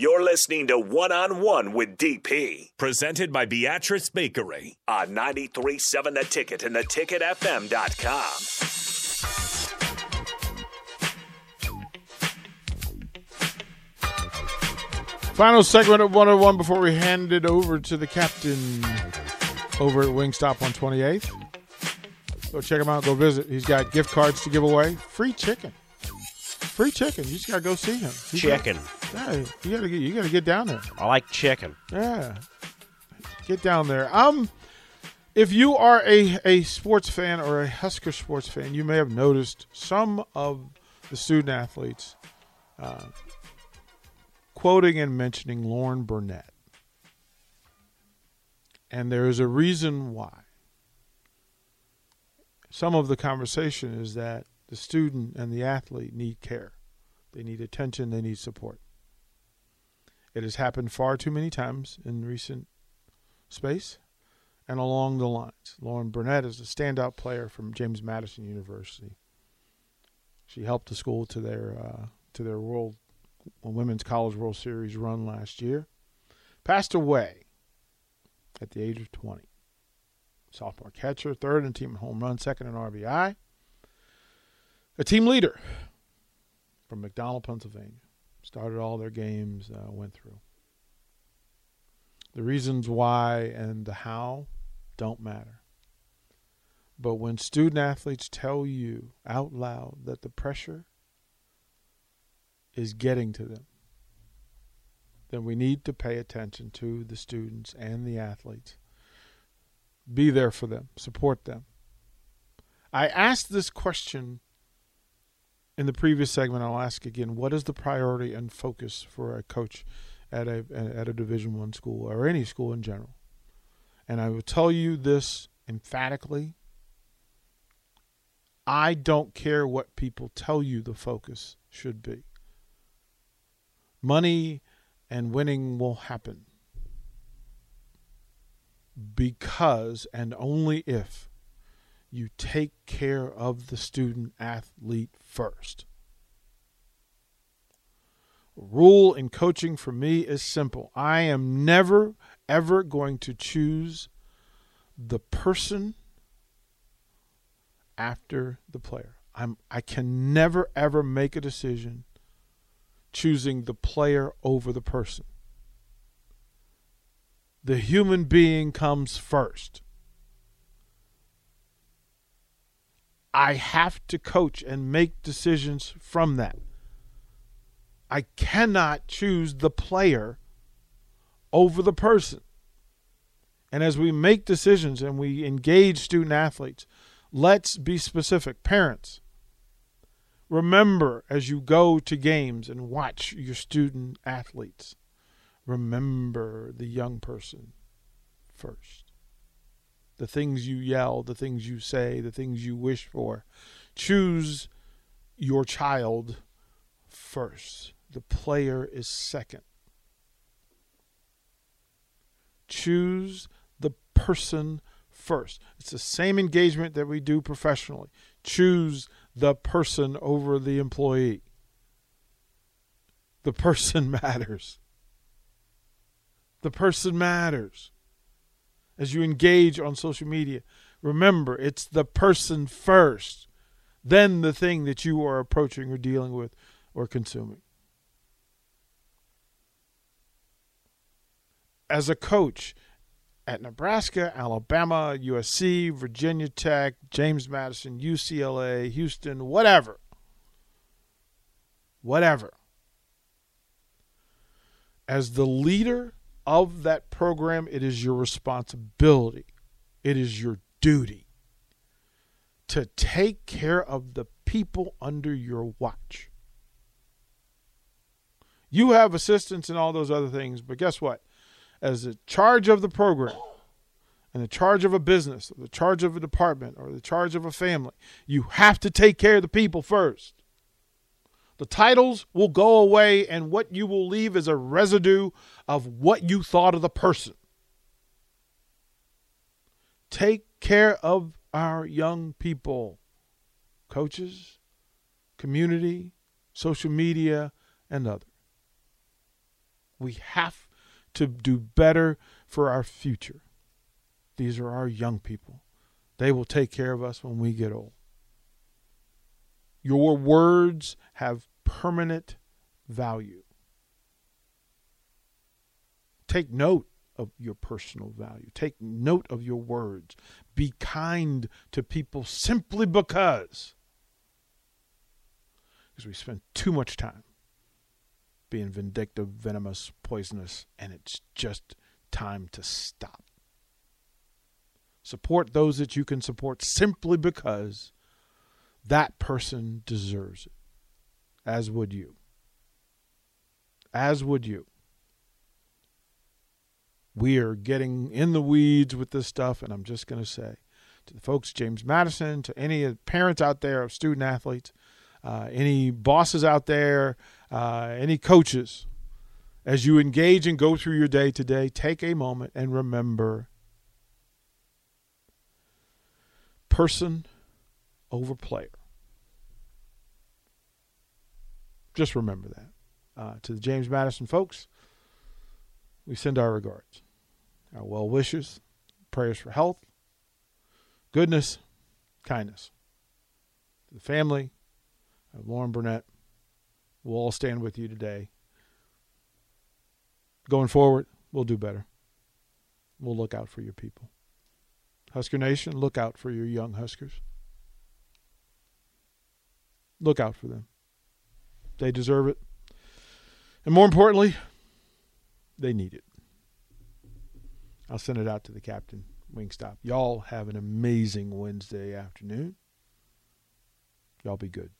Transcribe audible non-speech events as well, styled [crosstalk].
You're listening to One on One with DP, presented by Beatrice Bakery on 93.7 The Ticket and theticketfm.com. Final segment of 101 before we hand it over to the captain over at Wingstop on 28th. Go check him out. Go visit. He's got gift cards to give away. Free chicken. Free chicken. You just gotta go see him. He's Chicken. Got, yeah, you gotta get. You gotta get down there. I like chicken. Yeah, get down there. Um, if you are a a sports fan or a Husker sports fan, you may have noticed some of the student athletes uh, quoting and mentioning Lauren Bernett, and there is a reason why. Some of the conversation is that the student and the athlete need care. They need attention, they need support. It has happened far too many times in recent space and along the lines. Lauren Bernett is a standout player from James Madison University. She helped the school to their uh, to their World Women's College World Series run last year. Passed away at the age of 20. Sophomore catcher, third in team home run, second in RBI. A team leader from McDonald, Pennsylvania. Started all their games, uh, went through. The reasons why and the how don't matter. But when student athletes tell you out loud that the pressure is getting to them, then we need to pay attention to the students and the athletes. Be there for them, support them. I asked this question in the previous segment. I'll ask again: What is the priority and focus for a coach at a at a Division One school or any school in general? And I will tell you this emphatically: I don't care what people tell you the focus should be. Money and winning will happen because and only if you take care of the student athlete first. Rule in coaching for me is simple. I am never, ever going to choose the person after the player. I'm, I can never, ever make a decision choosing the player over the person. The human being comes first. I have to coach and make decisions from that. I cannot choose the player over the person. And as we make decisions and we engage student athletes, let's be specific. Parents, remember as you go to games and watch your student athletes, remember the young person first the things you yell, the things you say, the things you wish for. Choose your child first. The player is second. Choose the person first. It's the same engagement that we do professionally. Choose the person over the employee. The person [laughs] matters. The person matters as you engage on social media. Remember, it's the person first, then the thing that you are approaching or dealing with or consuming. As a coach at Nebraska, Alabama, USC, Virginia Tech, James Madison, UCLA, Houston, whatever, whatever, as the leader of that program, it is your responsibility, it is your duty to take care of the people under your watch. You have assistants and all those other things, but guess what? As the charge of the program, and the charge of a business, or the charge of a department, or the charge of a family, you have to take care of the people first. The titles will go away, and what you will leave is a residue of what you thought of the person. Take care of our young people, coaches, community, social media, and others. We have to do better for our future. These are our young people. They will take care of us when we get old. Your words have permanent value. Take note of your personal value. Take note of your words. Be kind to people simply because. Because we spend too much time being vindictive, venomous, poisonous, and it's just time to stop. Support those that you can support simply because that person deserves it, as would you. As would you. We are getting in the weeds with this stuff, and I'm just going to say to the folks, James Madison, to any parents out there of student athletes, uh, any bosses out there, uh, any coaches, as you engage and go through your day today, take a moment and remember person over player. Just remember that. Uh, to the James Madison folks, we send our regards, our well wishes, prayers for health, goodness, kindness. To the family of Lauren Bernett, we'll all stand with you today. Going forward, we'll do better. We'll look out for your people. Husker Nation, look out for your young Huskers. Look out for them. They deserve it. And more importantly, they need it. I'll send it out to the captain, Wingstop. Y'all have an amazing Wednesday afternoon. Y'all be good.